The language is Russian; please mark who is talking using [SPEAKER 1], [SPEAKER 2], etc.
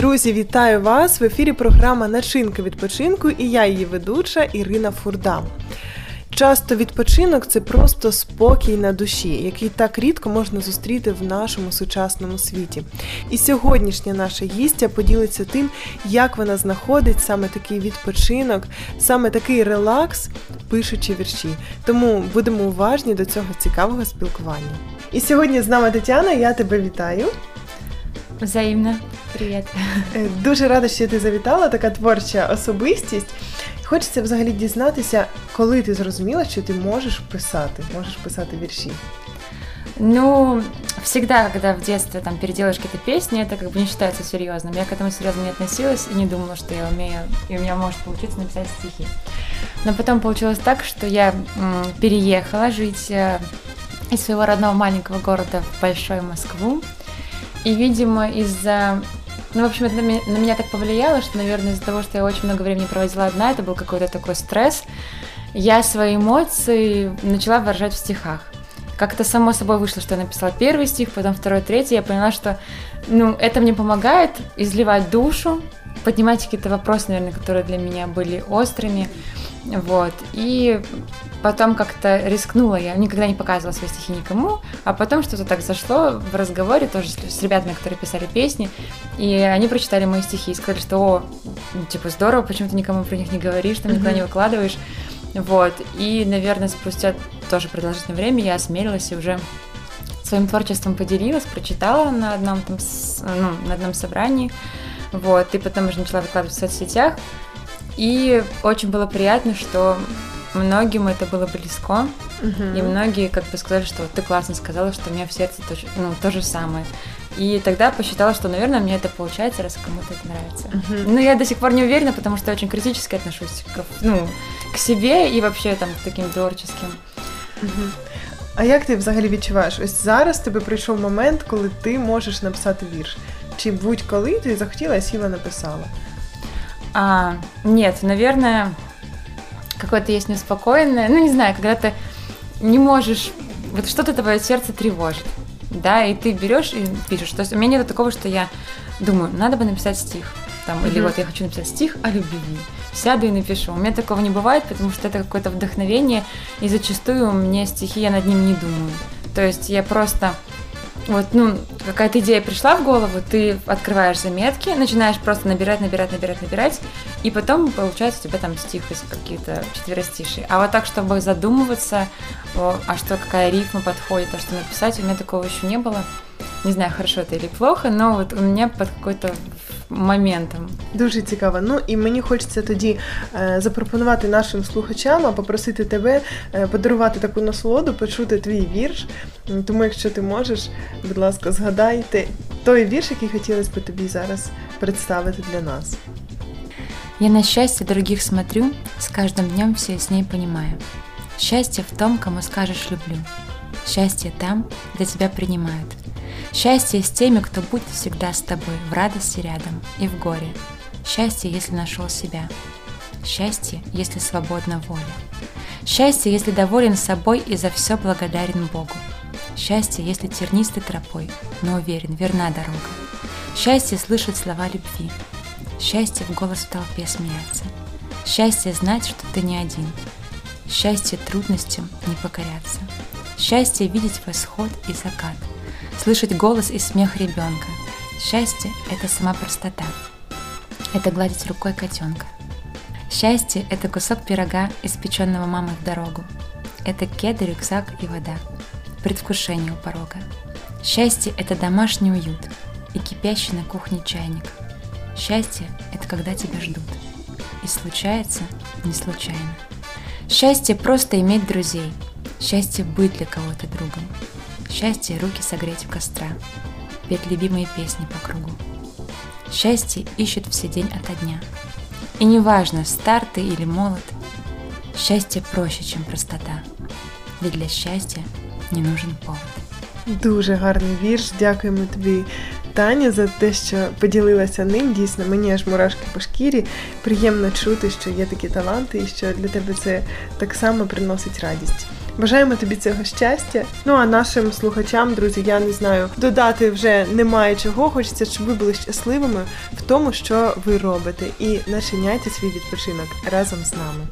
[SPEAKER 1] Друзі, вітаю вас! В ефірі програма Начинка відпочинку і я її ведуча Ірина Фурда. Часто відпочинок це просто спокій на душі, який так рідко можна зустріти в нашому сучасному світі. І сьогоднішня наша гістя поділиться тим, як вона знаходить саме такий відпочинок, саме такий релакс, пишучи вірші. Тому будемо уважні до цього цікавого спілкування. І сьогодні з нами Тетяна, я тебе вітаю.
[SPEAKER 2] Взаємно. Привіт.
[SPEAKER 1] Е, дуже рада, що ти завітала, така творча особистість. Хочеться взагалі дізнатися, коли ти зрозуміла, що ты можешь писать, можешь писать вірші.
[SPEAKER 2] Ну, всегда, когда в детстве там переделаешь какие-то песни, это как бы не считается серьезным. Я к этому серьезно не относилась и не думала, что я умею, и у меня может получиться написать стихи. Но потом получилось так, что я м, переехала жить э, из своего родного маленького города в большой Москву. и, видимо, из-за ну, в общем, это на меня, на меня так повлияло, что, наверное, из-за того, что я очень много времени проводила одна, это был какой-то такой стресс, я свои эмоции начала выражать в стихах. Как-то само собой вышло, что я написала первый стих, потом второй, третий. Я поняла, что ну, это мне помогает изливать душу, поднимать какие-то вопросы, наверное, которые для меня были острыми. Вот. И потом как-то рискнула, я никогда не показывала свои стихи никому, а потом что-то так зашло в разговоре тоже с, ребятами, которые писали песни, и они прочитали мои стихи и сказали, что, о, ну, типа, здорово, почему ты никому про них не говоришь, там никуда не выкладываешь, вот, и, наверное, спустя тоже продолжительное время я осмелилась и уже своим творчеством поделилась, прочитала на одном, там, ну, на одном собрании, вот, и потом уже начала выкладывать в соцсетях, и очень было приятно, что многим это было близко, uh-huh. и многие как бы сказали, что ты классно сказала, что у меня в сердце то, ну, то же самое. И тогда посчитала, что, наверное, мне это получается, раз кому-то это нравится. Uh-huh. Но я до сих пор не уверена, потому что я очень критически отношусь к, ну, к себе і вообще там к таким творческим.
[SPEAKER 1] Uh-huh. А як ти взагалі відчуваєш? Ось зараз тебе прийшов момент, коли ти можеш написати вірш. Чи будь-коли ти захотіла, сіла написала?
[SPEAKER 2] А, нет, наверное, какое-то есть неспокойное, ну не знаю, когда ты не можешь, вот что-то твое сердце тревожит, да, и ты берешь и пишешь. То есть у меня нет такого, что я думаю, надо бы написать стих, там, mm-hmm. или вот я хочу написать стих о любви, сяду и напишу. У меня такого не бывает, потому что это какое-то вдохновение, и зачастую мне стихи я над ним не думаю. То есть я просто вот, ну, какая-то идея пришла в голову, ты открываешь заметки, начинаешь просто набирать, набирать, набирать, набирать, и потом получается у тебя там стих из какие-то четверостишие. А вот так, чтобы задумываться, о, а что, какая рифма подходит, а что написать, у меня такого еще не было. Не знаю, хорошо это или плохо, но вот у меня под какой-то моментом.
[SPEAKER 1] Дуже цікаво. Ну і мені хочеться тоді е, запропонувати нашим слухачам, а попросити тебе е, подарувати таку насолоду, почути твій вірш. Тому, якщо ти можеш, будь ласка, згадайте той вірш, який хотілося б тобі зараз представити для нас.
[SPEAKER 2] Я на счастье других смотрю, с каждым днем все яснее понимаю. Счастье в том, кому скажешь «люблю». Счастье там, где тебя принимают. Счастье с теми, кто будет всегда с тобой, в радости рядом и в горе. Счастье, если нашел себя. Счастье, если свободна воля. Счастье, если доволен собой и за все благодарен Богу. Счастье, если тернистой тропой, но уверен, верна дорога. Счастье слышать слова любви. Счастье в голос в толпе смеяться. Счастье знать, что ты не один. Счастье трудностям не покоряться. Счастье видеть восход и закат – слышать голос и смех ребенка. Счастье – это сама простота. Это гладить рукой котенка. Счастье – это кусок пирога, испеченного мамой в дорогу. Это кеды, рюкзак и вода. Предвкушение у порога. Счастье – это домашний уют и кипящий на кухне чайник. Счастье – это когда тебя ждут. И случается не случайно. Счастье – просто иметь друзей. Счастье – быть для кого-то другом. Счастье руки согреть в костра, петь любимые песни по кругу. Счастье ищет все день ото дня. И неважно, стар ты или молод, счастье проще, чем простота. Ведь для счастья не нужен повод.
[SPEAKER 1] Дуже гарний вірш. Дякуємо тобі, Таня, за те, що поділилася ним. Дійсно, мені аж мурашки по шкірі. Приємно чути, що є такі таланти, і що для тебе це так само приносить радість. Бажаємо тобі цього щастя. Ну а нашим слухачам, друзі, я не знаю, додати вже немає чого. Хочеться, щоб ви були щасливими в тому, що ви робите, і начиняйте свій відпочинок разом з нами.